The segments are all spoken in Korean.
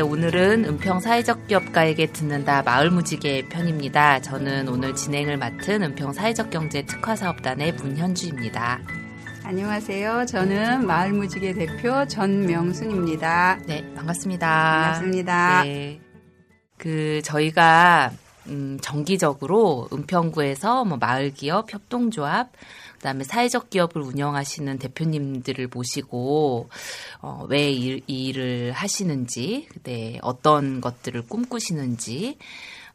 네, 오늘은 은평 사회적 기업가에게 듣는다 마을무지개 편입니다. 저는 오늘 진행을 맡은 은평 사회적 경제 특화 사업단의 문현주입니다. 안녕하세요. 저는 마을무지개 대표 전명순입니다. 네, 반갑습니다. 반갑습니다. 네. 그 저희가 음, 정기적으로 은평구에서 뭐 마을 기업 협동조합 그다음에 사회적 기업을 운영하시는 대표님들을 모시고 어, 왜이 이 일을 하시는지, 네, 어떤 것들을 꿈꾸시는지,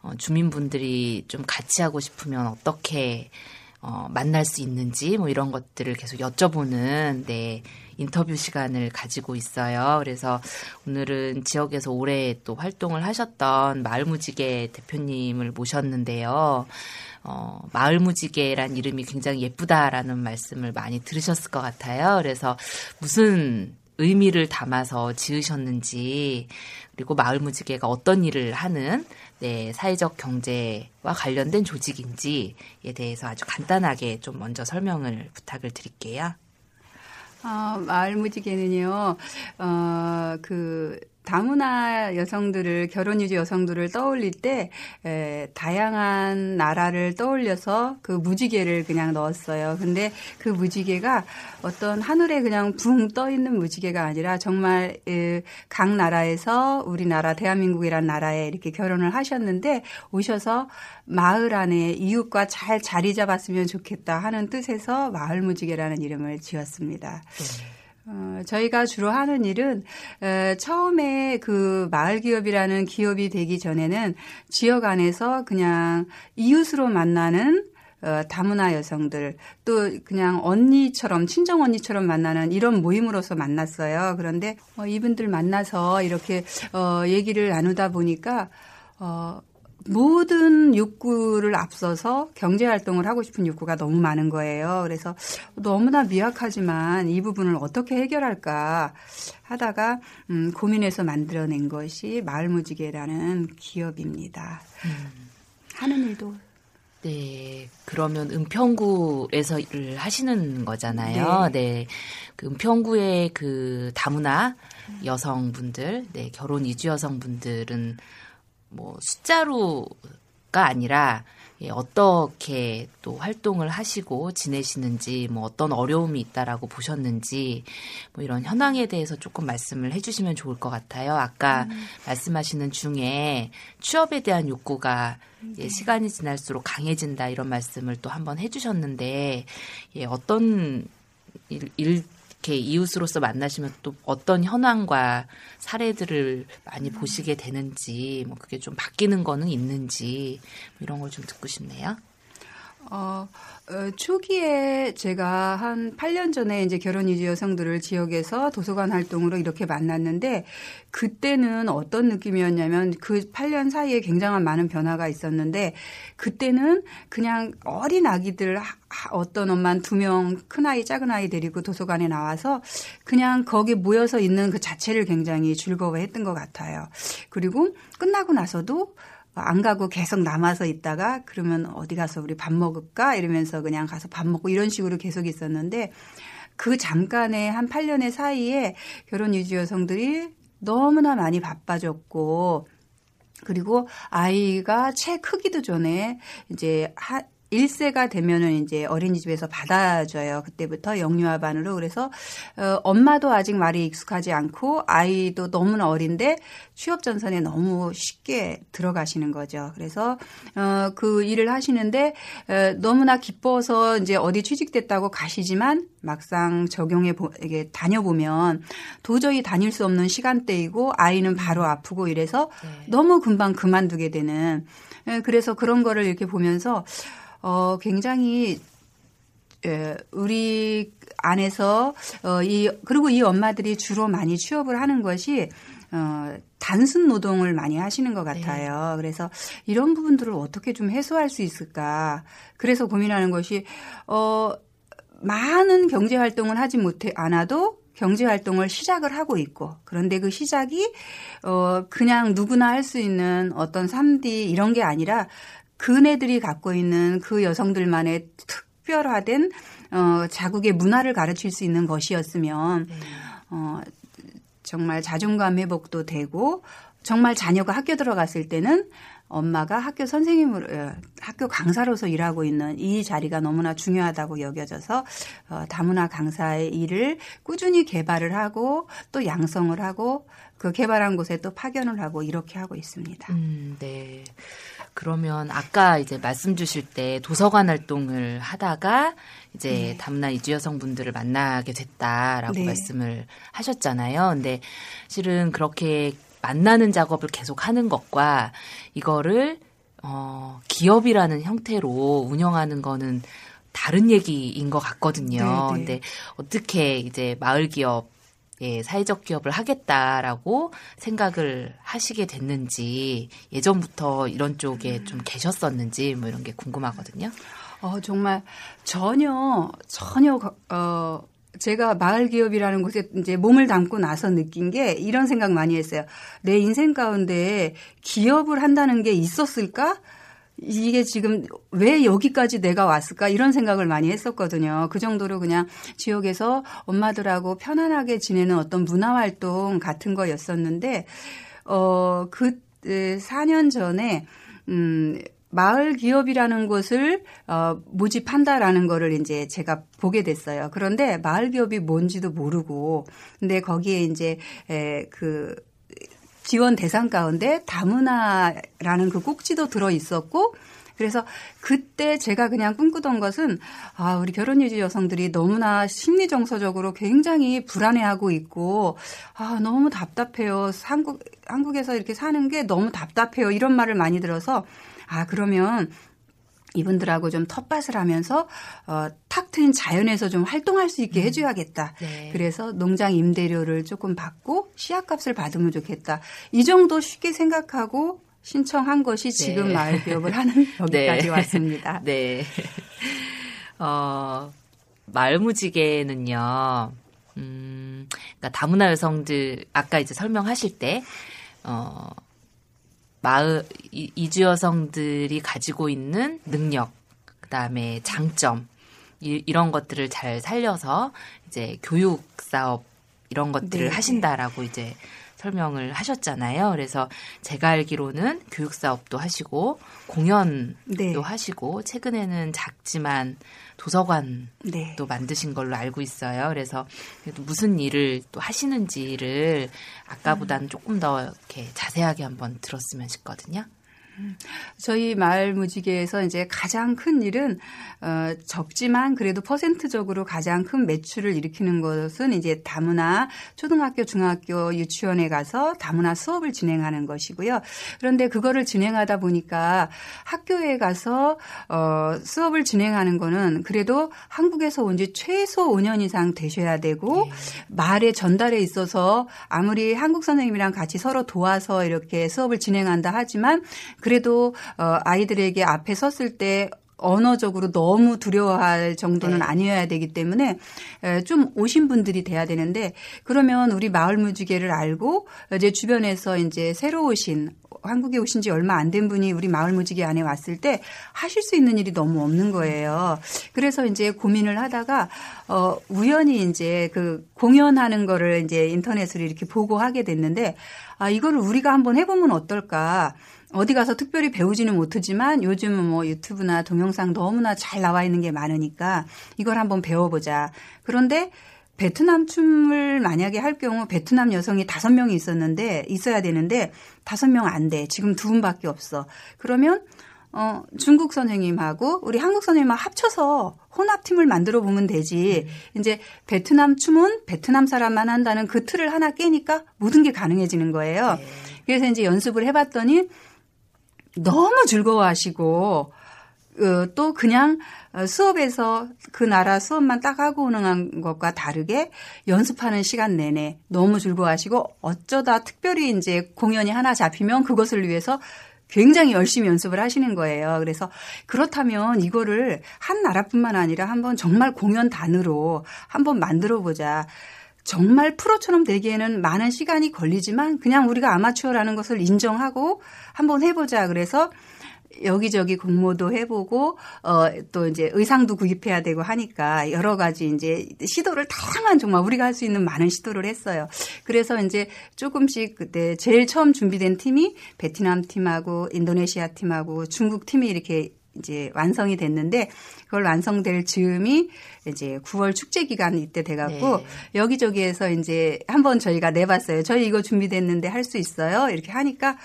어, 주민분들이 좀 같이 하고 싶으면 어떻게 어, 만날 수 있는지 뭐 이런 것들을 계속 여쭤보는 네, 인터뷰 시간을 가지고 있어요. 그래서 오늘은 지역에서 오래 또 활동을 하셨던 마을무지개 대표님을 모셨는데요. 어, 마을무지개란 이름이 굉장히 예쁘다라는 말씀을 많이 들으셨을 것 같아요. 그래서 무슨 의미를 담아서 지으셨는지 그리고 마을무지개가 어떤 일을 하는 네, 사회적 경제와 관련된 조직인지에 대해서 아주 간단하게 좀 먼저 설명을 부탁을 드릴게요. 어, 마을무지개는요, 어, 그, 다문화 여성들을 결혼 유지 여성들을 떠올릴 때 에, 다양한 나라를 떠올려서 그 무지개를 그냥 넣었어요. 근데 그 무지개가 어떤 하늘에 그냥 붕 떠 있는 무지개가 아니라 정말 에, 각 나라에서 우리나라 대한민국이란 나라에 이렇게 결혼을 하셨는데 오셔서 마을 안에 이웃과 잘 자리 잡았으면 좋겠다 하는 뜻에서 마을 무지개라는 이름을 지었습니다. 네. 어, 저희가 주로 하는 일은 에, 처음에 그 마을 기업이라는 기업이 되기 전에는 지역 안에서 그냥 이웃으로 만나는 어, 다문화 여성들 또 그냥 언니처럼 친정 언니처럼 만나는 이런 모임으로서 만났어요. 그런데 어, 이분들 만나서 이렇게 어, 얘기를 나누다 보니까 어, 모든 욕구를 앞서서 경제 활동을 하고 싶은 욕구가 너무 많은 거예요. 그래서 너무나 미약하지만 이 부분을 어떻게 해결할까 하다가 음, 고민해서 만들어낸 것이 마을무지개라는 기업입니다. 음. 하는 일도 네, 그러면 은평구에서 일을 하시는 거잖아요. 네. 네. 그 은평구의 그 다문화 여성분들, 네, 결혼 이주 여성분들은 뭐 숫자로가 아니라 예, 어떻게 또 활동을 하시고 지내시는지 뭐 어떤 어려움이 있다라고 보셨는지 뭐 이런 현황에 대해서 조금 말씀을 해주시면 좋을 것 같아요. 아까 음. 말씀하시는 중에 취업에 대한 욕구가 예, 네. 시간이 지날수록 강해진다 이런 말씀을 또 한번 해주셨는데 예, 어떤 일, 일 이렇게 이웃으로서 만나시면 또 어떤 현황과 사례들을 많이 보시게 되는지 뭐 그게 좀 바뀌는 거는 있는지 뭐 이런 걸 좀 듣고 싶네요. 어, 어, 초기에 제가 한 8년 전에 이제 결혼 이주 여성들을 지역에서 도서관 활동으로 이렇게 만났는데 그때는 어떤 느낌이었냐면 그 8년 사이에 굉장한 많은 변화가 있었는데 그때는 그냥 어린 아기들 어떤 엄마는 두명 큰아이 작은아이 데리고 도서관에 나와서 그냥 거기 모여서 있는 그 자체를 굉장히 즐거워했던 것 같아요. 그리고 끝나고 나서도 안 가고 계속 남아서 있다가 그러면 어디 가서 우리 밥 먹을까? 이러면서 그냥 가서 밥 먹고 이런 식으로 계속 있었는데 그 잠깐의 한 8년의 사이에 결혼 유지 여성들이 너무나 많이 바빠졌고 그리고 아이가 채 크기도 전에 이제 하, 1세가 되면은 이제 어린이집에서 받아줘요. 그때부터 영유아반으로. 그래서 어, 엄마도 아직 말이 익숙하지 않고 아이도 너무나 어린데 취업 전선에 너무 쉽게 들어가시는 거죠. 그래서 어, 그 일을 하시는데 어, 너무나 기뻐서 이제 어디 취직됐다고 가시지만 막상 적용해 보, 이게 다녀보면 도저히 다닐 수 없는 시간대이고 아이는 바로 아프고 이래서 네. 너무 금방 그만두게 되는. 예, 그래서 그런 거를 이렇게 보면서 어 굉장히 예, 우리 안에서 어, 이 그리고 이 엄마들이 주로 많이 취업을 하는 것이 어, 단순 노동을 많이 하시는 것 같아요. 그래서 이런 부분들을 어떻게 좀 해소할 수 있을까. 그래서 고민하는 것이 어, 많은 경제 활동을 하지 못해 않아도 경제 활동을 시작을 하고 있고 그런데 그 시작이 어 그냥 누구나 할 수 있는 어떤 3D 이런 게 아니라 그네들이 갖고 있는 그 여성들만의 특별화된 어 자국의 문화를 가르칠 수 있는 것이었으면 어 정말 자존감 회복도 되고 정말 자녀가 학교 들어갔을 때는 엄마가 학교 선생님으로 어, 학교 강사로서 일하고 있는 이 자리가 너무나 중요하다고 여겨져서 어, 다문화 강사의 일을 꾸준히 개발을 하고 또 양성을 하고 그 개발한 곳에 또 파견을 하고 이렇게 하고 있습니다. 음, 네. 그러면 아까 이제 말씀 주실 때 도서관 활동을 하다가 이제 네. 다문화 이주 여성분들을 만나게 됐다라고 네. 말씀을 하셨잖아요. 근데 실은 그렇게 만나는 작업을 계속 하는 것과 이거를 어 기업이라는 형태로 운영하는 거는 다른 얘기인 것 같거든요. 네, 네. 근데 어떻게 이제 마을 기업 예, 사회적 기업을 하겠다라고 생각을 하시게 됐는지 예전부터 이런 쪽에 좀 계셨었는지 뭐 이런 게 궁금하거든요. 어, 정말 전혀, 전혀, 어, 제가 마을 기업이라는 곳에 이제 몸을 담고 나서 느낀 게 이런 생각 많이 했어요. 내 인생 가운데 기업을 한다는 게 있었을까? 이게 지금 왜 여기까지 내가 왔을까? 이런 생각을 많이 했었거든요. 그 정도로 그냥 지역에서 엄마들하고 편안하게 지내는 어떤 문화 활동 같은 거였었는데, 어, 그, 4년 전에, 음, 마을 기업이라는 곳을 어, 모집한다라는 거를 이제 제가 보게 됐어요. 그런데 마을 기업이 뭔지도 모르고, 근데 거기에 이제 에, 그 지원 대상 가운데 다문화라는 그 꼭지도 들어 있었고, 그래서 그때 제가 그냥 꿈꾸던 것은 아 우리 결혼 유지 여성들이 너무나 심리 정서적으로 굉장히 불안해하고 있고 아 너무 답답해요. 한국 한국에서 이렇게 사는 게 너무 답답해요. 이런 말을 많이 들어서 아 그러면 이분들하고 좀 텃밭을 하면서 어, 탁 트인 자연에서 좀 활동할 수 있게 해줘야겠다. 네. 그래서 농장 임대료를 조금 받고 씨앗값을 받으면 좋겠다. 이 정도 쉽게 생각하고 신청한 것이 지금 네. 마을 기업을 하는 여기까지 네. 왔습니다. 네. 어, 마을무지개는요, 음, 그러니까 다문화 여성들, 아까 이제 설명하실 때, 어, 마을, 이- 이주 여성들이 가지고 있는 능력, 그 다음에 장점, 이, 이런 것들을 잘 살려서 이제 교육 사업, 이런 것들을 네. 하신다라고 이제 설명을 하셨잖아요. 그래서 제가 알기로는 교육 사업도 하시고 공연도 네. 하시고 최근에는 작지만 도서관도 네. 만드신 걸로 알고 있어요. 그래서 무슨 일을 또 하시는지를 아까보다는 조금 더 이렇게 자세하게 한번 들었으면 싶거든요. 저희 마을 무지개에서 이제 가장 큰 일은 어, 적지만 그래도 퍼센트적으로 가장 큰 매출을 일으키는 것은 이제 다문화 초등학교, 중학교, 유치원에 가서 다문화 수업을 진행하는 것이고요. 그런데 그거를 진행하다 보니까 학교에 가서 어, 수업을 진행하는 거는 그래도 한국에서 온 지 최소 5년 이상 되셔야 되고 말의 전달에 있어서 아무리 한국 선생님이랑 같이 서로 도와서 이렇게 수업을 진행한다 하지만 그래도 어 아이들에게 앞에 섰을 때 언어적으로 너무 두려워할 정도는 네. 아니어야 되기 때문에 에, 좀 오신 분들이 돼야 되는데 그러면 우리 마을 무지개를 알고 이제 주변에서 이제 새로 오신 한국에 오신 지 얼마 안 된 분이 우리 마을 무지개 안에 왔을 때 하실 수 있는 일이 너무 없는 거예요. 그래서 이제 고민을 하다가 어 우연히 이제 그 공연하는 거를 이제 인터넷으로 이렇게 보고 하게 됐는데 아 이거를 우리가 한번 해보면 어떨까? 어디 가서 특별히 배우지는 못하지만 요즘은 뭐 유튜브나 동영상 너무나 잘 나와 있는 게 많으니까 이걸 한번 배워보자. 그런데 베트남 춤을 만약에 할 경우 베트남 여성이 다섯 명이 있었는데 있어야 되는데 다섯 명 안 돼. 지금 두 분밖에 없어. 그러면 어 중국 선생님하고 우리 한국 선생님하고 합쳐서 혼합팀을 만들어 보면 되지. 음. 이제 베트남 춤은 베트남 사람만 한다는 그 틀을 하나 깨니까 모든 게 가능해지는 거예요. 네. 그래서 이제 연습을 해봤더니 너무 즐거워하시고 어, 또 그냥 수업에서 그 나라 수업만 딱 하고 오는 것과 다르게 연습하는 시간 내내 너무 즐거워하시고 어쩌다 특별히 이제 공연이 하나 잡히면 그것을 위해서 굉장히 열심히 연습을 하시는 거예요. 그래서 그렇다면 이거를 한 나라뿐만 아니라 한번 정말 공연 단으로 한번 만들어 보자. 정말 프로처럼 되기에는 많은 시간이 걸리지만 그냥 우리가 아마추어라는 것을 인정하고 한번 해보자. 그래서 여기저기 공모도 해보고 어 또 이제 의상도 구입해야 되고 하니까 여러 가지 이제 시도를 다양한 정말 우리가 할 수 있는 많은 시도를 했어요. 그래서 이제 조금씩 그때 제일 처음 준비된 팀이 베트남 팀하고 인도네시아 팀하고 중국 팀이 이렇게 이제 완성이 됐는데 그걸 완성될 즈음이 이제 9월 축제 기간 이때 돼갖고 네. 여기저기에서 이제 한번 저희가 내봤어요. 저희 이거 준비됐는데 할 수 있어요. 이렇게 하니까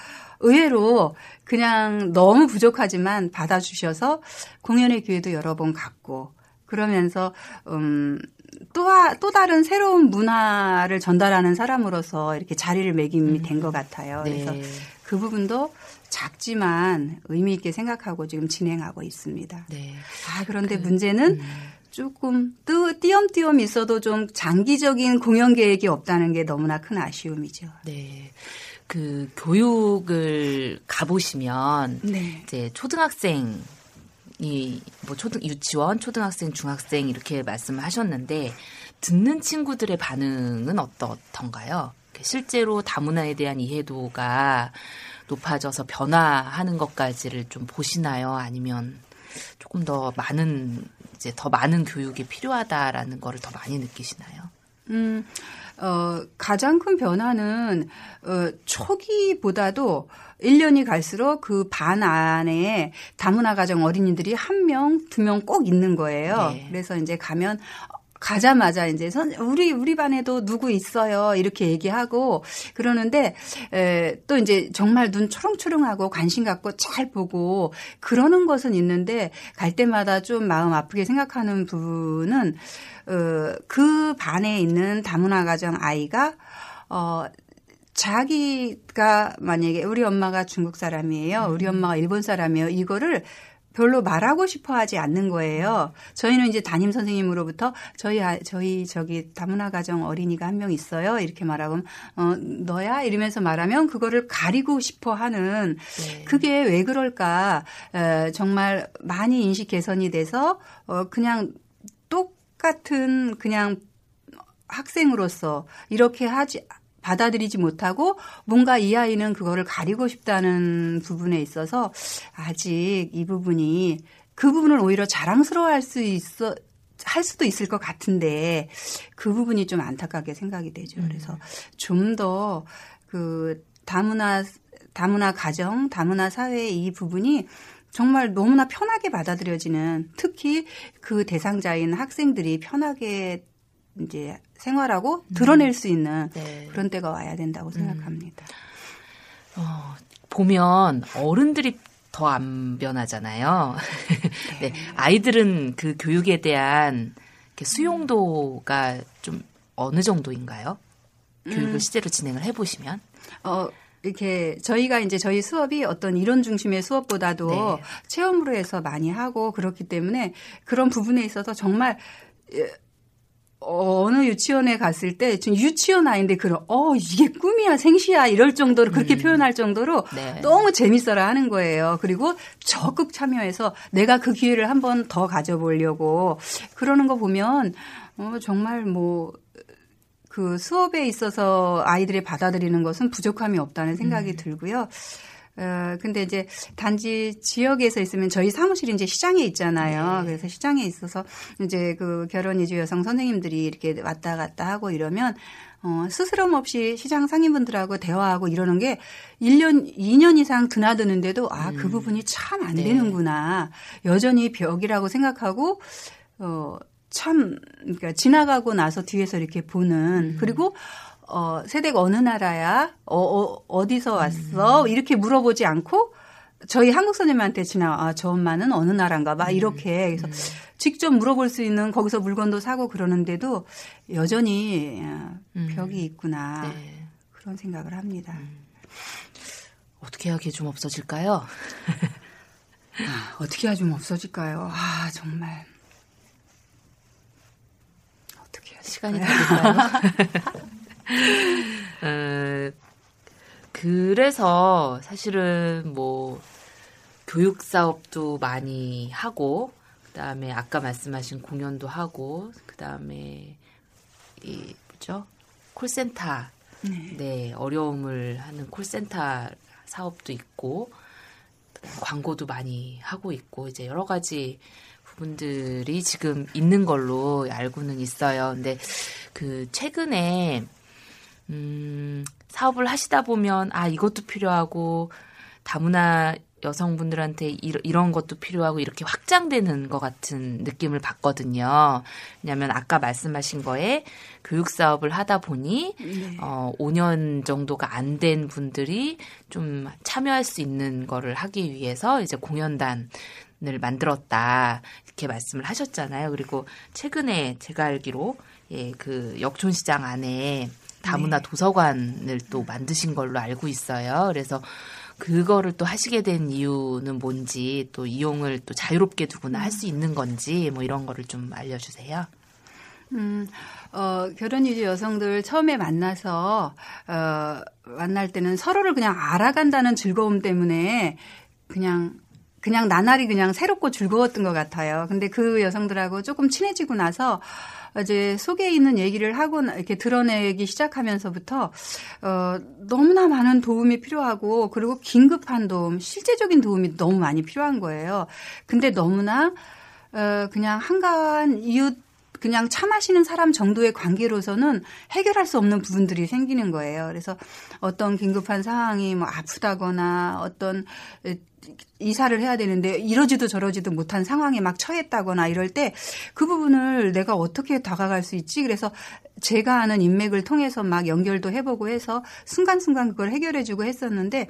의외로 그냥 너무 부족하지만 받아주셔서 공연의 기회도 여러 번 갖고 그러면서 음. 또, 또 다른 새로운 문화를 전달하는 사람으로서 이렇게 자리를 매김이 음. 된것 같아요. 네. 그래서 그 부분도 작지만 의미 있게 생각하고 지금 진행하고 있습니다. 네. 아, 그런데 그, 문제는 음. 조금 또 띄엄띄엄 있어도 좀 장기적인 공연 계획이 없다는 게 너무나 큰 아쉬움이죠. 네. 그 교육을 가보시면 네. 이제 초등학생 이뭐 초등 유치원, 초등학생, 중학생 이렇게 말씀을 하셨는데 듣는 친구들의 반응은 어떻던가요? 실제로 다문화에 대한 이해도가 높아져서 변화하는 것까지를 좀 보시나요? 아니면 조금 더 많은 이제 더 많은 교육이 필요하다라는 거를 더 많이 느끼시나요? 음, 어, 가장 큰 변화는, 어, 초기보다도 1년이 갈수록 그 반 안에 다문화 가정 어린이들이 한 명, 두 명 꼭 있는 거예요. 네. 그래서 이제 가면 가자마자 이제 선 우리 우리 반에도 누구 있어요 이렇게 얘기하고 그러는데 에, 또 이제 정말 눈 초롱초롱하고 관심 갖고 잘 보고 그러는 것은 있는데 갈 때마다 좀 마음 아프게 생각하는 부분은 어, 그 반에 있는 다문화 가정 아이가 어 자기가 만약에 우리 엄마가 중국 사람이에요. 우리 음. 엄마가 일본 사람이에요. 이거를 별로 말하고 싶어 하지 않는 거예요. 저희는 이제 담임 선생님으로부터 저희 아, 저희 저기 다문화 가정 어린이가 한 명 있어요. 이렇게 말하고 어 너야 이러면서 말하면 그거를 가리고 싶어 하는 네. 그게 왜 그럴까? 에, 정말 많이 인식 개선이 돼서 어 그냥 똑같은 그냥 학생으로서 이렇게 하지 받아들이지 못하고 뭔가 이 아이는 그거를 가리고 싶다는 부분에 있어서 아직 이 부분이 그 부분을 오히려 자랑스러워할 수 있어 할 수도 있을 것 같은데 그 부분이 좀 안타깝게 생각이 되죠. 음. 그래서 좀 더 그 다문화 다문화 가정, 다문화 사회의 이 부분이 정말 너무나 편하게 받아들여지는 특히 그 대상자인 학생들이 편하게 이제 생활하고 드러낼 수 있는 네. 그런 때가 와야 된다고 생각합니다. 음. 어, 보면 어른들이 더 안 변하잖아요. 네. 네. 아이들은 그 교육에 대한 수용도가 좀 어느 정도인가요? 교육을 음. 실제로 진행을 해보시면? 어, 이렇게 저희가 이제 저희 수업이 어떤 이론 중심의 수업보다도 네. 체험으로 해서 많이 하고 그렇기 때문에 그런 부분에 있어서 정말 예, 어느 유치원에 갔을 때 지금 유치원 아이인데 그런 어 이게 꿈이야 생시야 이럴 정도로 그렇게 음. 표현할 정도로 네. 너무 재밌어라 하는 거예요. 그리고 적극 참여해서 내가 그 기회를 한 번 더 가져보려고 그러는 거 보면 어 정말 뭐그 수업에 있어서 아이들이 받아들이는 것은 부족함이 없다는 생각이 음. 들고요. 어, 근데 이제 단지 지역에서 있으면 저희 사무실이 이제 시장에 있잖아요. 네. 그래서 시장에 있어서 이제 그 결혼 이주 여성 선생님들이 이렇게 왔다 갔다 하고 이러면 어, 스스럼 없이 시장 상인분들하고 대화하고 이러는 게 1년, 2년 이상 드나드는데도 아, 그 부분이 참안 네. 되는구나. 여전히 벽이라고 생각하고, 어, 참, 그러니까 지나가고 나서 뒤에서 이렇게 보는, 그리고 어, 세대가 어느 나라야? 어, 어, 디서 왔어? 이렇게 물어보지 않고 저희 한국 선생님한테 지나 아, 저 엄마는 어느 나라인가 막 이렇게 그래서 직접 물어볼 수 있는 거기서 물건도 사고 그러는데도 여전히 아, 벽이 있구나 네. 그런 생각을 합니다. 어떻게 해야 그게 좀 없어질까요? 아, 어떻게 하면 없어질까요? 아 정말 어떻게 해야 시간이 다 될까요? 어, 그래서 사실은 뭐 교육 사업도 많이 하고 그다음에 아까 말씀하신 공연도 하고 그다음에 이 뭐죠? 콜센터 네. 어려움을 하는 콜센터 사업도 있고 광고도 많이 하고 있고 이제 여러 가지 부분들이 지금 있는 걸로 알고는 있어요. 근데 그 최근에 음, 사업을 하시다 보면 아 이것도 필요하고 다문화 여성분들한테 이, 이런 것도 필요하고 이렇게 확장되는 것 같은 느낌을 받거든요. 왜냐하면 아까 말씀하신 거에 교육 사업을 하다 보니 어, 5년 정도가 안 된 분들이 좀 참여할 수 있는 거를 하기 위해서 이제 공연단을 만들었다 이렇게 말씀을 하셨잖아요. 그리고 최근에 제가 알기로 예, 그 역촌시장 안에 다문화 도서관을 또 만드신 걸로 알고 있어요. 그래서 그거를 또 하시게 된 이유는 뭔지 또 이용을 또 자유롭게 두거나 할 수 있는 건지 뭐 이런 거를 좀 알려주세요. 음, 어, 결혼 이주 여성들 처음에 만나서, 어, 만날 때는 서로를 그냥 알아간다는 즐거움 때문에 그냥, 그냥 나날이 그냥 새롭고 즐거웠던 것 같아요. 근데 그 여성들하고 조금 친해지고 나서 이제 속에 있는 얘기를 하고 이렇게 드러내기 시작하면서부터 어 너무나 많은 도움이 필요하고 그리고 긴급한 도움, 실제적인 도움이 너무 많이 필요한 거예요. 근데 너무나 어 그냥 한가한 이웃 그냥 차 마시는 사람 정도의 관계로서는 해결할 수 없는 부분들이 생기는 거예요. 그래서 어떤 긴급한 상황이 뭐 아프다거나 어떤 이사를 해야 되는데 이러지도 저러지도 못한 상황에 막 처했다거나 이럴 때 그 부분을 내가 어떻게 다가갈 수 있지? 그래서 제가 아는 인맥을 통해서 막 연결도 해보고 해서 순간순간 그걸 해결해주고 했었는데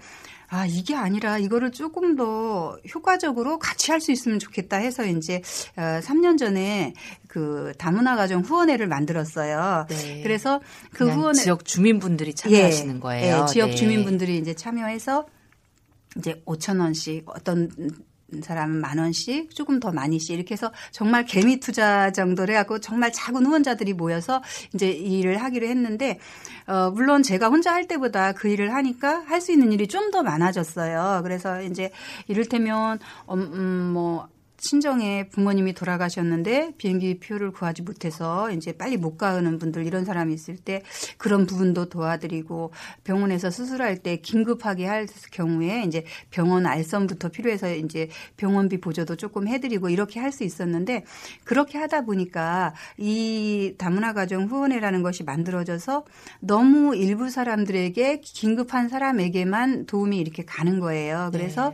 아, 이게 아니라 이거를 조금 더 효과적으로 같이 할 수 있으면 좋겠다 해서 이제 어, 3년 전에 그 다문화 가정 후원회를 만들었어요. 네. 그래서 그 후원회 지역 주민분들이 참여하시는 예, 거예요. 예, 지역 네. 주민분들이 이제 참여해서 이제 5천 원씩 어떤 사람은 만 원씩 조금 더 많이씩 이렇게 해서 정말 개미 투자 정도를 해갖고 정말 작은 후원자들이 모여서 이제 이 일을 하기로 했는데 어 물론 제가 혼자 할 때보다 그 일을 하니까 할 수 있는 일이 좀 더 많아졌어요. 그래서 이제 이를테면 음뭐 친정에 부모님이 돌아가셨는데 비행기 표를 구하지 못해서 이제 빨리 못 가는 분들 이런 사람이 있을 때 그런 부분도 도와드리고 병원에서 수술할 때 긴급하게 할 경우에 이제 병원 알선부터 필요해서 이제 병원비 보조도 조금 해드리고 이렇게 할 수 있었는데 그렇게 하다 보니까 이 다문화 가정 후원회라는 것이 만들어져서 너무 일부 사람들에게 긴급한 사람에게만 도움이 이렇게 가는 거예요. 그래서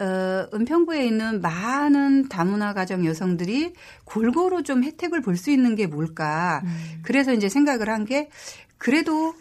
어, 은평구에 있는 많은 다문화 가정 여성들이 골고루 좀 혜택을 볼 수 있는 게 뭘까. 그래서 이제 생각을 한 게 그래도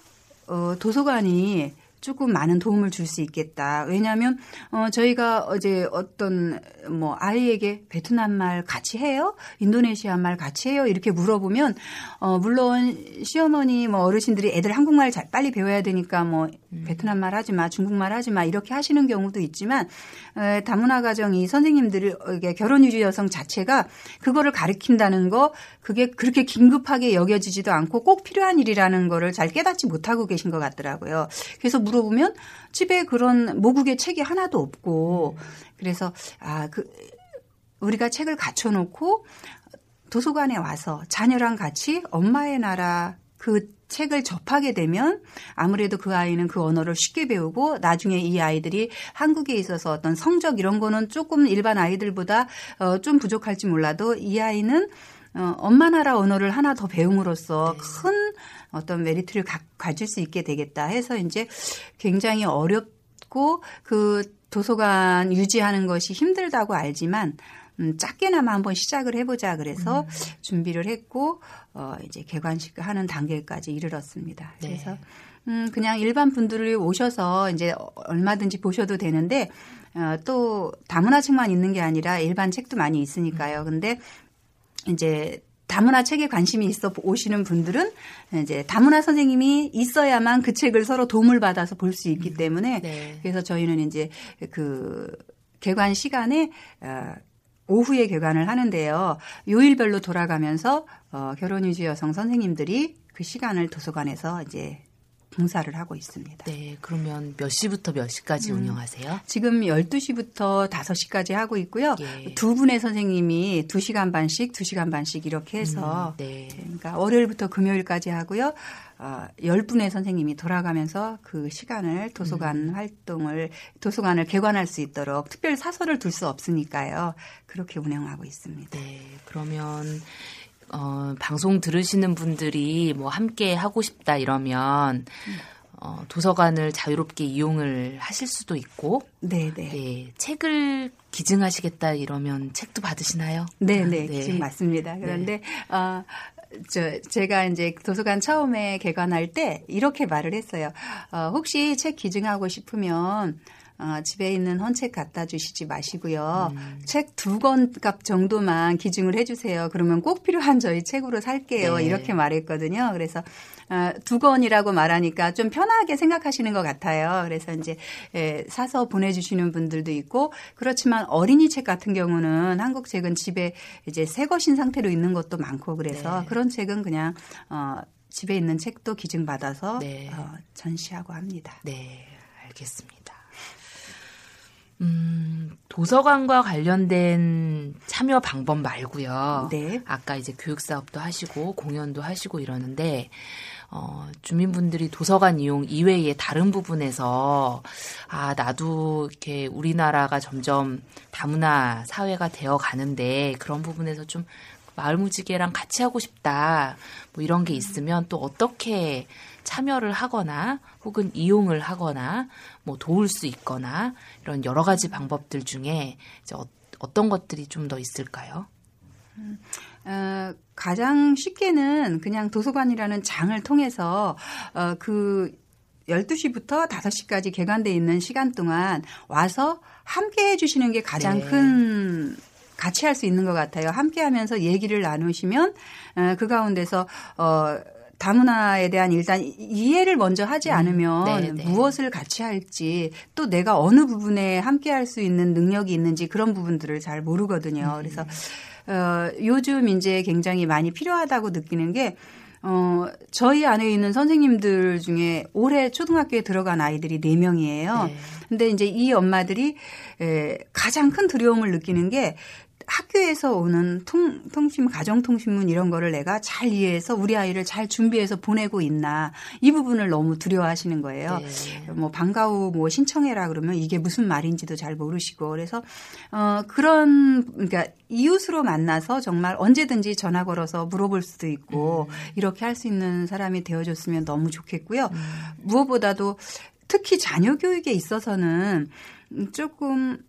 어, 도서관이 조금 많은 도움을 줄 수 있겠다. 왜냐하면 어 저희가 어제 어떤 뭐 아이에게 베트남 말 같이 해요, 인도네시아 말 같이 해요 이렇게 물어보면 어 물론 시어머니 뭐 어르신들이 애들 한국말 잘 빨리 배워야 되니까 뭐 베트남 말 하지 마, 중국말 하지 마 이렇게 하시는 경우도 있지만 에, 다문화 가정 이 선생님들이 어, 이게 결혼 유주 여성 자체가 그거를 가르친다는 거 그게 그렇게 긴급하게 여겨지지도 않고 꼭 필요한 일이라는 거를 잘 깨닫지 못하고 계신 것 같더라고요. 그래서 물어 보면 집에 그런 모국의 책이 하나도 없고 그래서 아 그 우리가 책을 갖춰놓고 도서관에 와서 자녀랑 같이 엄마의 나라 그 책을 접하게 되면 아무래도 그 아이는 그 언어를 쉽게 배우고 나중에 이 아이들이 한국에 있어서 어떤 성적 이런 거는 조금 일반 아이들보다 어, 좀 부족할지 몰라도 이 아이는 어, 엄마 나라 언어를 하나 더 배움으로써 네. 큰 어떤 메리트를 가, 가질 수 있게 되겠다 해서 이제 굉장히 어렵고 그 도서관 유지하는 것이 힘들다고 알지만 음, 작게나마 한번 시작을 해보자 그래서 음. 준비를 했고 어 이제 개관식 하는 단계까지 이르렀습니다. 네. 그래서 음 그냥 일반 분들이 오셔서 이제 얼마든지 보셔도 되는데 어, 또 다문화 책만 있는 게 아니라 일반 책도 많이 있으니까요. 근데 이제 다문화 책에 관심이 있어 오시는 분들은 이제 다문화 선생님이 있어야만 그 책을 서로 도움을 받아서 볼 수 있기 때문에 네. 그래서 저희는 이제 그 개관 시간에 어, 오후에 개관을 하는데요. 요일별로 돌아가면서 어, 결혼 유지 여성 선생님들이 그 시간을 도서관에서 이제 봉사를 하고 있습니다. 네, 그러면 몇 시부터 몇 시까지 음. 운영하세요? 지금 12시부터 5시까지 하고 있고요. 예. 두 분의 선생님이 2시간 반씩, 2시간 반씩 이렇게 해서 음, 네. 그러니까 월요일부터 금요일까지 하고요. 어, 10분의 선생님이 돌아가면서 그 시간을 도서관 음. 활동을 도서관을 개관할 수 있도록 특별 사설을 둘 수 없으니까요. 그렇게 운영하고 있습니다. 네, 그러면 어, 방송 들으시는 분들이 뭐 함께 하고 싶다 이러면 어, 도서관을 자유롭게 이용을 하실 수도 있고, 네, 네. 네, 책을 기증하시겠다 이러면 책도 받으시나요? 네, 네, 네. 지금 맞습니다. 그런데 어, 저 제가 이제 도서관 처음에 개관할 때 이렇게 말을 했어요. 어, 혹시 책 기증하고 싶으면 어, 집에 있는 헌책 갖다 주시지 마시고요. 음. 책두 권 값 정도만 기증을 해주세요. 그러면 꼭 필요한 저희 책으로 살게요. 네. 이렇게 말했거든요. 그래서 어, 두 권이라고 말하니까 좀 편하게 생각하시는 것 같아요. 그래서 이제 예, 사서 보내주시는 분들도 있고 그렇지만 어린이 책 같은 경우는 한국 책은 집에 이제 새 것인 상태로 있는 것도 많고 그래서 네. 그런 책은 그냥 어, 집에 있는 책도 기증 받아서 네. 어, 전시하고 합니다. 네, 알겠습니다. 음, 도서관과 관련된 참여 방법 말고요. 네. 아까 이제 교육 사업도 하시고 공연도 하시고 이러는데 어, 주민분들이 도서관 이용 이외의 다른 부분에서 아, 나도 이렇게 우리나라가 점점 다문화 사회가 되어 가는데 그런 부분에서 좀 마을 무지개랑 같이 하고 싶다. 뭐 이런 게 있으면 또 어떻게 참여를 하거나 혹은 이용을 하거나 뭐 도울 수 있거나 이런 여러 가지 방법들 중에 이제 어, 어떤 것들이 좀 더 있을까요? 어, 가장 쉽게는 그냥 도서관이라는 장을 통해서 어, 그 12시부터 5시까지 개관돼 있는 시간 동안 와서 함께 해주시는 게 가장 네. 큰 같이 할 수 있는 것 같아요. 함께 하면서 얘기를 나누시면 어, 그 가운데서 어, 다문화에 대한 일단 이해를 먼저 하지 않으면 네, 네. 무엇을 같이 할지 또 내가 어느 부분에 함께 할 수 있는 능력이 있는지 그런 부분들을 잘 모르거든요. 음. 그래서 어, 요즘 이제 굉장히 많이 필요하다고 느끼는 게 어, 저희 안에 있는 선생님들 중에 올해 초등학교에 들어간 아이들이 4명이에요. 네. 근데 이제 이 엄마들이 에, 가장 큰 두려움을 느끼는 게 학교에서 오는 통, 통신, 가정통신문 이런 거를 내가 잘 이해해서 우리 아이를 잘 준비해서 보내고 있나 이 부분을 너무 두려워하시는 거예요. 네. 뭐 방과 후 뭐 신청해라 그러면 이게 무슨 말인지도 잘 모르시고 그래서 어 그런 그러니까 이웃으로 만나서 정말 언제든지 전화 걸어서 물어볼 수도 있고 이렇게 할 수 있는 사람이 되어줬으면 너무 좋겠고요. 무엇보다도 특히 자녀 교육에 있어서는 조금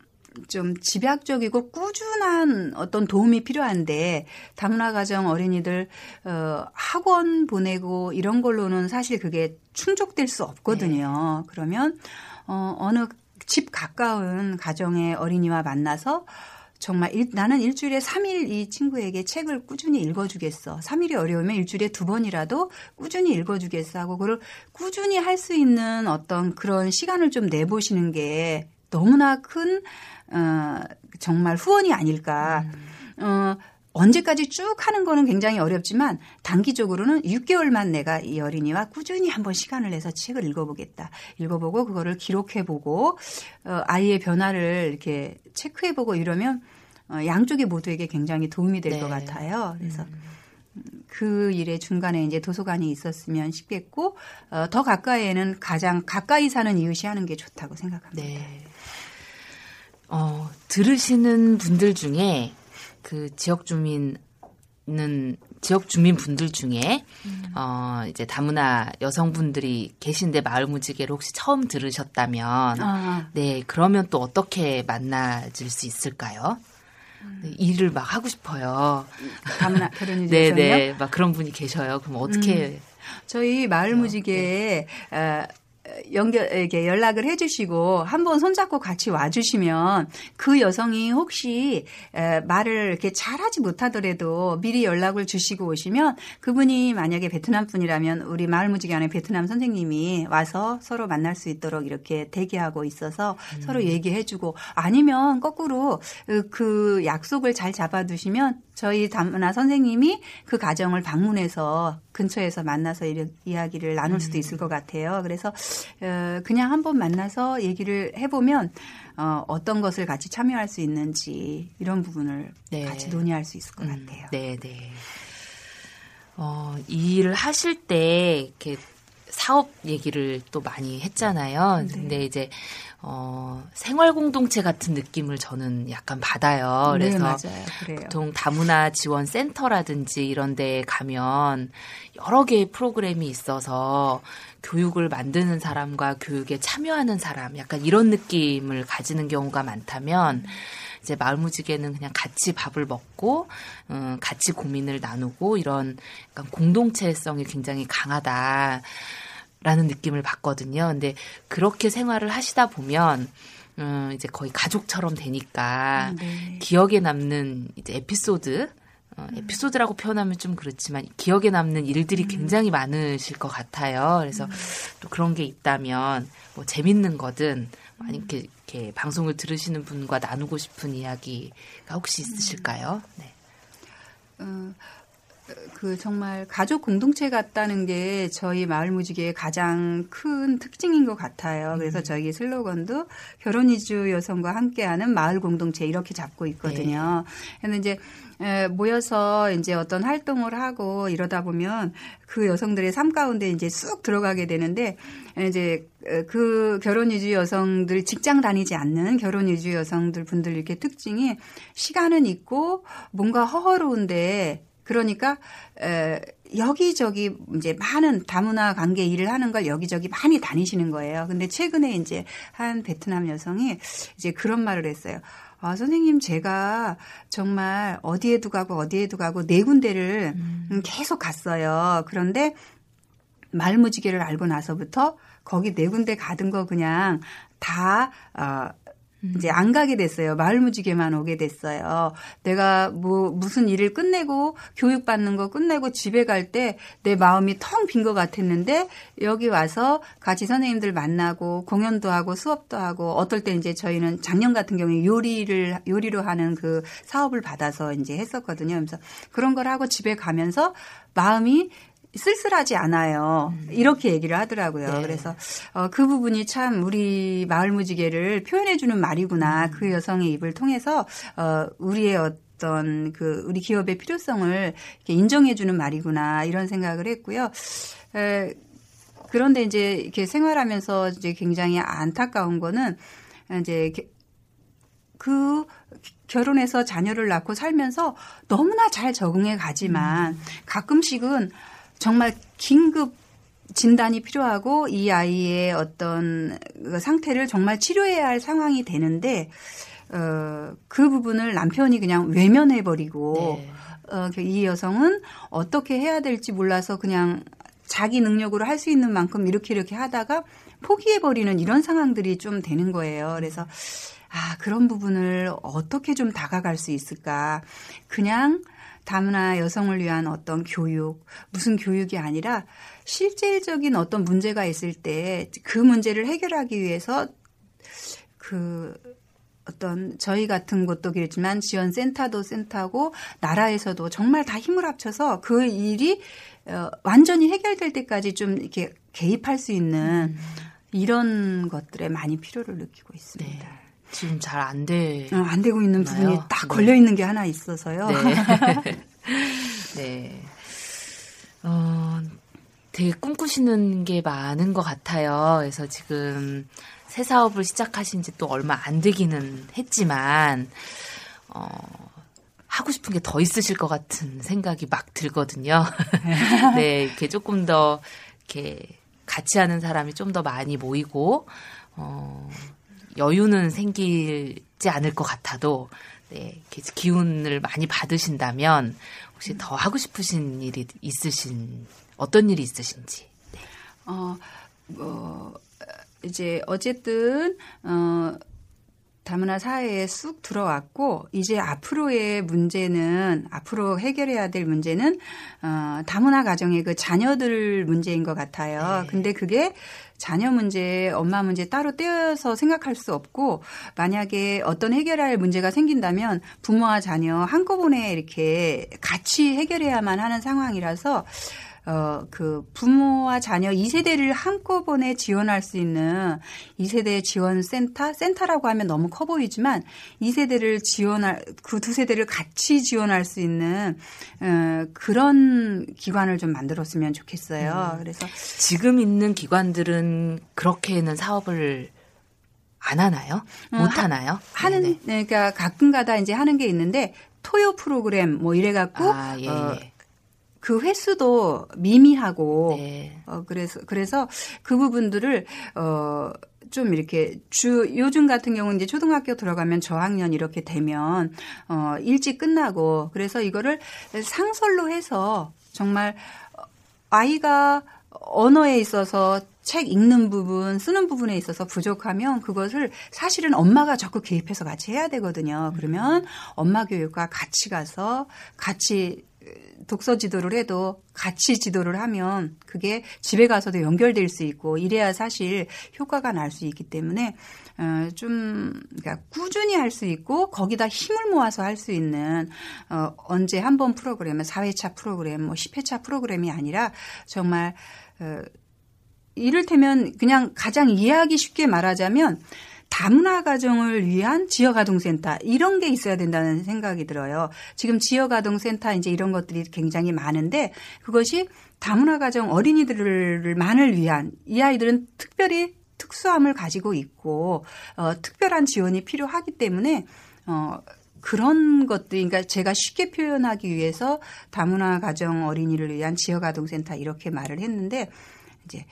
좀 집약적이고 꾸준한 어떤 도움이 필요한데 다문화 가정 어린이들 어 학원 보내고 이런 걸로는 사실 그게 충족될 수 없거든요. 그러면 어 어느 집 가까운 가정의 어린이와 만나서 정말 일, 나는 일주일에 3일 이 친구에게 책을 꾸준히 읽어주겠어. 3일이 어려우면 일주일에 두 번이라도 꾸준히 읽어주겠어 하고 그걸 꾸준히 할 수 있는 어떤 그런 시간을 좀 내보시는 게 너무나 큰, 어, 정말 후원이 아닐까. 어, 언제까지 쭉 하는 거는 굉장히 어렵지만 단기적으로는 6개월만 내가 이 어린이와 꾸준히 한번 시간을 내서 책을 읽어보겠다. 읽어보고 그거를 기록해보고 어, 아이의 변화를 이렇게 체크해보고 이러면 어, 양쪽의 모두에게 굉장히 도움이 될것 네. 같아요. 그래서 음, 그 일의 중간에 이제 도서관이 있었으면 싶겠고 어, 더 가까이에는 가장 가까이 사는 이웃이 하는 게 좋다고 생각합니다. 네. 어, 들으시는 분들 중에 그 지역 주민은 지역 주민 분들 중에 어 이제 다문화 여성분들이 계신데 마을 무지개를 혹시 처음 들으셨다면 아. 네 그러면 또 어떻게 만나질 수 있을까요? 네, 일을 막 하고 싶어요. 다문화 결혼이 네네 네네. 막 그런 분이 계셔요. 그럼 어떻게 저희 마을 무지개에 어, 연결 이렇게 연락을 해주시고 한번 손잡고 같이 와주시면 그 여성이 혹시 에, 말을 이렇게 잘하지 못하더라도 미리 연락을 주시고 오시면 그분이 만약에 베트남 분이라면 우리 마을 무지개 안에 베트남 선생님이 와서 서로 만날 수 있도록 이렇게 대기하고 있어서 서로 얘기해주고 아니면 거꾸로 그- 그 약속을 잘 잡아두시면 저희 다문화 선생님이 그 가정을 방문해서 근처에서 만나서 이 이야기를 나눌 수도 있을 것 같아요. 그래서 어, 그냥 한번 만나서 얘기를 해보면 어, 어떤 것을 같이 참여할 수 있는지 이런 부분을 네. 같이 논의할 수 있을 것 음, 같아요. 네, 네. 어, 이 일을 하실 때 이렇게 사업 얘기를 또 많이 했잖아요. 네. 근데 이제 어, 생활 공동체 같은 느낌을 저는 약간 받아요. 네, 그래서 맞아요. 그래요. 보통 다문화 지원 센터라든지 이런 데 가면 여러 개의 프로그램이 있어서 교육을 만드는 사람과 교육에 참여하는 사람 약간 이런 느낌을 가지는 경우가 많다면 이제 마을무지개는 그냥 같이 밥을 먹고 음, 같이 고민을 나누고 이런 약간 공동체성이 굉장히 강하다. 라는 느낌을 받거든요. 근데 그렇게 생활을 하시다 보면 음, 이제 거의 가족처럼 되니까 네. 기억에 남는 이제 에피소드 어, 에피소드라고 표현하면 좀 그렇지만 기억에 남는 일들이 굉장히 많으실 것 같아요. 그래서 또 그런 게 있다면 뭐 재밌는 거든 아니 이렇게, 이렇게 방송을 들으시는 분과 나누고 싶은 이야기가 혹시 있으실까요? 네. 어, 그 정말 가족 공동체 같다는 게 저희 마을 무지개의 가장 큰 특징인 것 같아요. 그래서 저희 슬로건도 결혼 이주 여성과 함께하는 마을 공동체 이렇게 잡고 있거든요. 그래서 이제 에, 모여서 이제 어떤 활동을 하고 이러다 보면 그 여성들의 삶 가운데 이제 쑥 들어가게 되는데 이제 에, 그 결혼 이주 여성들 직장 다니지 않는 결혼 이주 여성들 분들 이렇게 특징이 시간은 있고 뭔가 허허로운데 그러니까 에, 여기저기 이제 많은 다문화 관계 일을 하는 걸 여기저기 많이 다니시는 거예요. 근데 최근에 이제 한 베트남 여성이 이제 그런 말을 했어요. 아, 선생님, 제가 정말 어디에도 가고 어디에도 가고 네 군데를 음, 계속 갔어요. 그런데 말무지개를 알고 나서부터 거기 네 군데 가던 거 그냥 다, 어, 이제 안 가게 됐어요. 마을 무지개만 오게 됐어요. 내가 뭐 무슨 일을 끝내고 교육 받는 거 끝내고 집에 갈 때 내 마음이 텅 빈 것 같았는데 여기 와서 같이 선생님들 만나고 공연도 하고 수업도 하고 어떨 때 이제 저희는 작년 같은 경우에 요리를 요리로 하는 그 사업을 받아서 이제 했었거든요. 그래서 그런 걸 하고 집에 가면서 마음이 쓸쓸하지 않아요. 이렇게 얘기를 하더라고요. 네. 그래서 어, 그 부분이 참 우리 마을 무지개를 표현해주는 말이구나. 그 여성의 입을 통해서 어, 우리의 어떤 그 우리 기업의 필요성을 인정해주는 말이구나 이런 생각을 했고요. 에, 그런데 이제 이렇게 생활하면서 이제 굉장히 안타까운 거는 이제 그 결혼해서 자녀를 낳고 살면서 너무나 잘 적응해 가지만 가끔씩은 정말 긴급 진단이 필요하고 이 아이의 어떤 그 상태를 정말 치료해야 할 상황이 되는데 어, 그 부분을 남편이 그냥 외면해 버리고 네. 어, 이 여성은 어떻게 해야 될지 몰라서 그냥 자기 능력으로 할 수 있는 만큼 이렇게 이렇게 하다가 포기해 버리는 이런 상황들이 좀 되는 거예요. 그래서 아, 그런 부분을 어떻게 좀 다가갈 수 있을까? 그냥 다문화 여성을 위한 어떤 교육, 무슨 교육이 아니라 실질적인 어떤 문제가 있을 때 그 문제를 해결하기 위해서 그 어떤 저희 같은 곳도 그렇지만 지원 센터도 센터고 나라에서도 정말 다 힘을 합쳐서 그 일이 어, 완전히 해결될 때까지 좀 이렇게 개입할 수 있는 이런 것들에 많이 필요를 느끼고 있습니다. 네. 지금 잘 안 돼. 어, 안 되고 있는 부분이 나요? 딱 네. 걸려 있는 게 하나 있어서요. 네. 네. 어, 되게 꿈꾸시는 게 많은 것 같아요. 그래서 지금 새 사업을 시작하신 지 또 얼마 안 되기는 했지만, 어, 하고 싶은 게 더 있으실 것 같은 생각이 막 들거든요. 네, 이렇게 조금 더, 이렇게 같이 하는 사람이 좀 더 많이 모이고, 어, 여유는 생기지 않을 것 같아도, 네, 기운을 많이 받으신다면, 혹시 더 하고 싶으신 일이 있으신, 어떤 일이 있으신지. 네. 어, 뭐, 이제 어쨌든, 어, 다문화 사회에 쑥 들어왔고 이제 앞으로의 문제는 앞으로 해결해야 될 문제는 어 다문화 가정의 그 자녀들 문제인 것 같아요. 네. 근데 그게 자녀 문제, 엄마 문제 따로 떼어서 생각할 수 없고 만약에 어떤 해결할 문제가 생긴다면 부모와 자녀 한꺼번에 이렇게 같이 해결해야만 하는 상황이라서 어, 그 부모와 자녀 2세대를 한꺼번에 지원할 수 있는 2세대 지원 센터? 센터라고 하면 너무 커 보이지만 2세대를 지원할, 그 두 세대를 같이 지원할 수 있는, 어, 그런 기관을 좀 만들었으면 좋겠어요. 음. 그래서. 지금 있는 기관들은 그렇게는 사업을 안 하나요? 못 어, 하나요? 하는, 네네. 네, 그러니까 가끔가다 이제 하는 게 있는데 토요 프로그램 뭐 이래 갖고 아, 예, 어, 예. 그 횟수도 미미하고 네. 어 그래서 그래서 그 부분들을 어 좀 이렇게 주 요즘 같은 경우는 이제 초등학교 들어가면 저학년 이렇게 되면 어 일찍 끝나고 그래서 이거를 상설로 해서 정말 아이가 언어에 있어서 책 읽는 부분, 쓰는 부분에 있어서 부족하면 그것을 사실은 엄마가 적극 개입해서 같이 해야 되거든요. 그러면 엄마 교육과 같이 가서 같이 독서 지도를 해도 같이 지도를 하면 그게 집에 가서도 연결될 수 있고 이래야 사실 효과가 날 수 있기 때문에 어, 좀 그러니까 꾸준히 할 수 있고 거기다 힘을 모아서 할 수 있는 어, 언제 한 번 프로그램은 4회차 프로그램 뭐 10회차 프로그램이 아니라 정말 어, 이를테면 그냥 가장 이해하기 쉽게 말하자면 다문화 가정을 위한 지역아동센터 이런 게 있어야 된다는 생각이 들어요. 지금 지역아동센터 이제 이런 것들이 굉장히 많은데 그것이 다문화 가정 어린이들만을 위한 이 아이들은 특별히 특수함을 가지고 있고 어, 특별한 지원이 필요하기 때문에 어, 그런 것들, 그러니까 제가 쉽게 표현하기 위해서 다문화 가정 어린이를 위한 지역아동센터 이렇게 말을 했는데 이제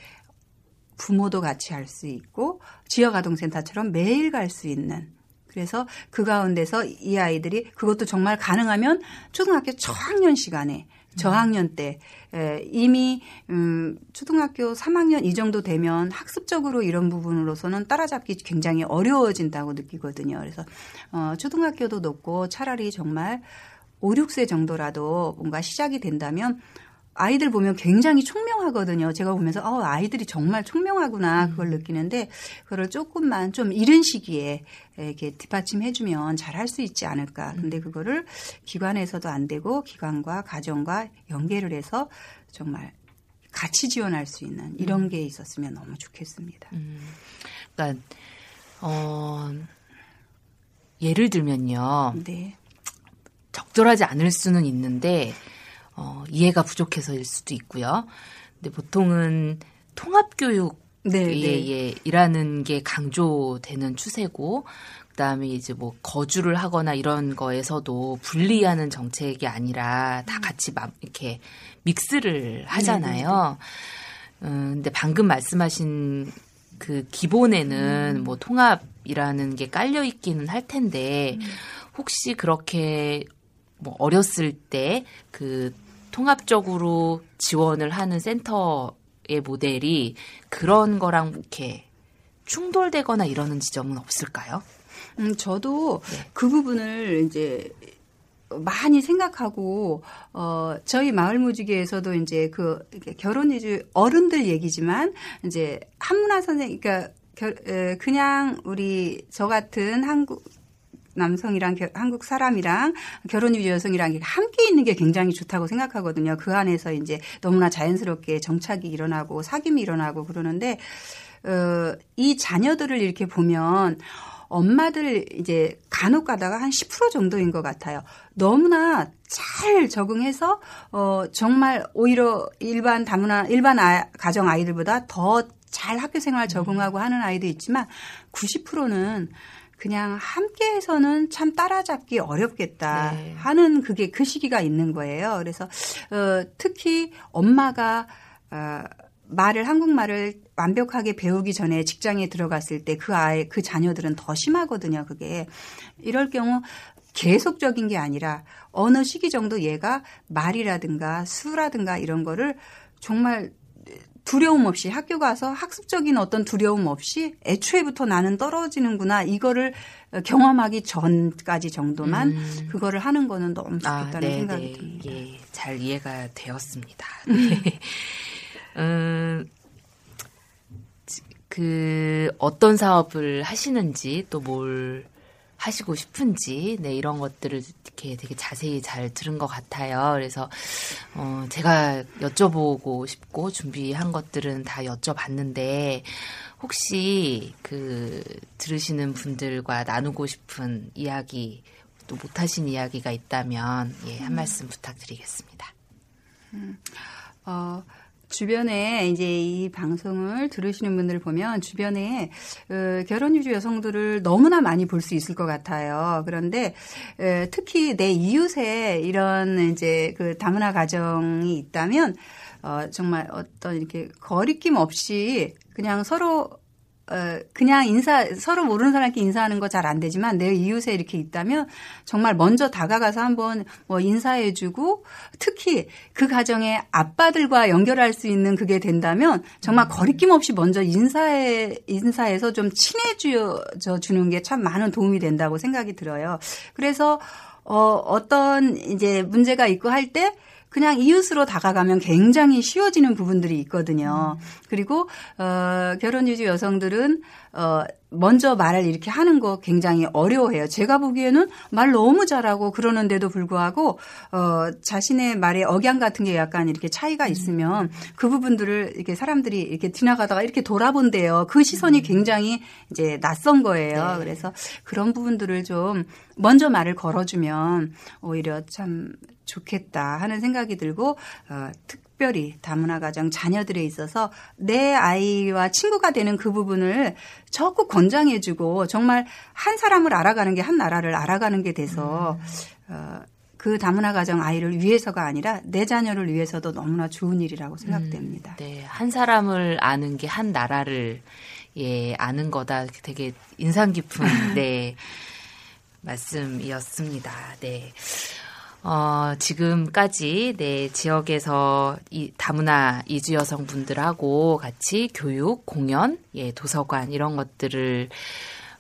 부모도 같이 할 수 있고 지역아동센터처럼 매일 갈 수 있는 그래서 그 가운데서 이 아이들이 그것도 정말 가능하면 초등학교 저학년 시간에 저학년 때 에, 이미 음 초등학교 3학년 이 정도 되면 학습적으로 이런 부분으로서는 따라잡기 굉장히 어려워진다고 느끼거든요. 그래서 어 초등학교도 높고 차라리 정말 5, 6세 정도라도 뭔가 시작이 된다면 아이들 보면 굉장히 총명하거든요. 제가 보면서 어 아이들이 정말 총명하구나 그걸 느끼는데 그걸 조금만 좀 이른 시기에 이렇게 뒷받침해주면 잘 할 수 있지 않을까. 근데 그거를 기관에서도 안 되고 기관과 가정과 연계를 해서 정말 같이 지원할 수 있는 이런 음. 게 있었으면 너무 좋겠습니다. 음. 그러니까 어 예를 들면요. 네. 적절하지 않을 수는 있는데 어, 이해가 부족해서일 수도 있고요. 근데 보통은 통합교육 네, 네. 예, 일하는 게 강조되는 추세고 그다음에 이제 뭐 거주를 하거나 이런 거에서도 분리하는 정책이 아니라 다 음. 같이 막 이렇게 믹스를 하잖아요. 네, 네, 음, 근데 방금 말씀하신 그 기본에는 음. 뭐 통합이라는 게 깔려 있기는 할 텐데 음. 혹시 그렇게 뭐 어렸을 때 그 통합적으로 지원을 하는 센터의 모델이 그런 거랑 이렇게 충돌되거나 이러는 지점은 없을까요? 음, 저도 네. 그 부분을 이제 많이 생각하고 어 저희 마을 무지개에서도 이제 그 결혼 이주 어른들 얘기지만 이제 한문화 선생 그러니까 결, 그냥 우리 저 같은 한국 남성이랑 겨, 한국 사람이랑 결혼 유지 여성이랑 함께 있는 게 굉장히 좋다고 생각하거든요. 그 안에서 이제 너무나 자연스럽게 정착이 일어나고 사귐이 일어나고 그러는데 어, 이 자녀들을 이렇게 보면 엄마들 이제 간혹 가다가 한 10% 정도인 것 같아요. 너무나 잘 적응해서 어 정말 오히려 일반 다문화 일반 아, 가정 아이들보다 더 잘 학교 생활 적응하고 하는 아이도 있지만 90%는 그냥 함께해서는 참 따라잡기 어렵겠다 네. 하는 그게 그 시기가 있는 거예요. 그래서 어, 특히 엄마가 어, 말을 한국말을 완벽하게 배우기 전에 직장에 들어갔을 때 그 아이 그 자녀들은 더 심하거든요. 그게 이럴 경우 계속적인 게 아니라 어느 시기 정도 얘가 말이라든가 수라든가 이런 거를 정말 두려움 없이 학교 가서 학습적인 어떤 두려움 없이 애초에부터 나는 떨어지는구나 이거를 경험하기 전까지 정도만 음. 그거를 하는 거는 너무 좋겠다는 네, 생각이 네. 듭니다. 예, 잘 이해가 되었습니다. 네. 음, 지- 그 어떤 사업을 하시는지 또 뭘 하시고 싶은지 네 이런 것들을 이렇게 되게 자세히 잘 들은 것 같아요. 그래서 어 제가 여쭤보고 싶고 준비한 것들은 다 여쭤봤는데 혹시 그 들으시는 분들과 나누고 싶은 이야기 또 못하신 이야기가 있다면 예, 한 말씀 부탁드리겠습니다. 어, 주변에 이제 이 방송을 들으시는 분들 보면 주변에 어, 결혼 유주 여성들을 너무나 많이 볼 수 있을 것 같아요. 그런데 에, 특히 내 이웃에 이런 이제 그 다문화 가정이 있다면 어, 정말 어떤 이렇게 거리낌 없이 그냥 서로 어, 그냥 인사, 서로 모르는 사람끼리 인사하는 거 잘 안 되지만 내 이웃에 이렇게 있다면 정말 먼저 다가가서 한번 뭐 인사해주고 특히 그 가정의 아빠들과 연결할 수 있는 그게 된다면 정말 거리낌 없이 먼저 인사해, 인사해서 좀 친해져 주는 게 참 많은 도움이 된다고 생각이 들어요. 그래서 어, 어떤 이제 문제가 있고 할 때 그냥 이웃으로 다가가면 굉장히 쉬워지는 부분들이 있거든요. 그리고 어 결혼 유주 여성들은 어 먼저 말을 이렇게 하는 거 굉장히 어려워해요. 제가 보기에는 말 너무 잘하고 그러는데도 불구하고 어 자신의 말의 억양 같은 게 약간 이렇게 차이가 있으면 그 부분들을 이렇게 사람들이 이렇게 지나가다가 이렇게 돌아본대요. 그 시선이 굉장히 이제 낯선 거예요. 네. 그래서 그런 부분들을 좀 먼저 말을 걸어주면 오히려 참 좋겠다 하는 생각이 들고 어, 특별히 다문화 가정 자녀들에 있어서 내 아이와 친구가 되는 그 부분을 적극 권장해주고 정말 한 사람을 알아가는 게 한 나라를 알아가는 게 돼서 어, 그 다문화 가정 아이를 위해서가 아니라 내 자녀를 위해서도 너무나 좋은 일이라고 생각됩니다. 네, 한 사람을 아는 게 한 나라를 예, 아는 거다. 되게 인상 깊은 네 말씀이었습니다. 네. 어, 지금까지 네 지역에서 이 다문화 이주 여성분들하고 같이 교육, 공연, 예, 도서관 이런 것들을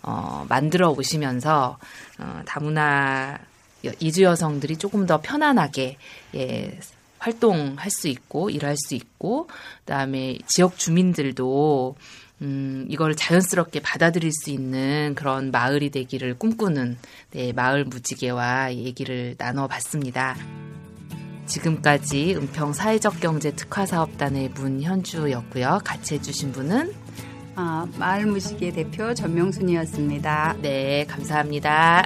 어, 만들어 오시면서 어, 다문화 여- 이주 여성들이 조금 더 편안하게 예, 활동할 수 있고 일할 수 있고 그다음에 지역 주민들도 음, 이걸 자연스럽게 받아들일 수 있는 그런 마을이 되기를 꿈꾸는 네, 마을 무지개와 얘기를 나눠봤습니다. 지금까지 은평 사회적 경제 특화 사업단의 문현주였고요. 같이 해주신 분은 아, 마을 무지개 대표 전명순이었습니다. 네 감사합니다.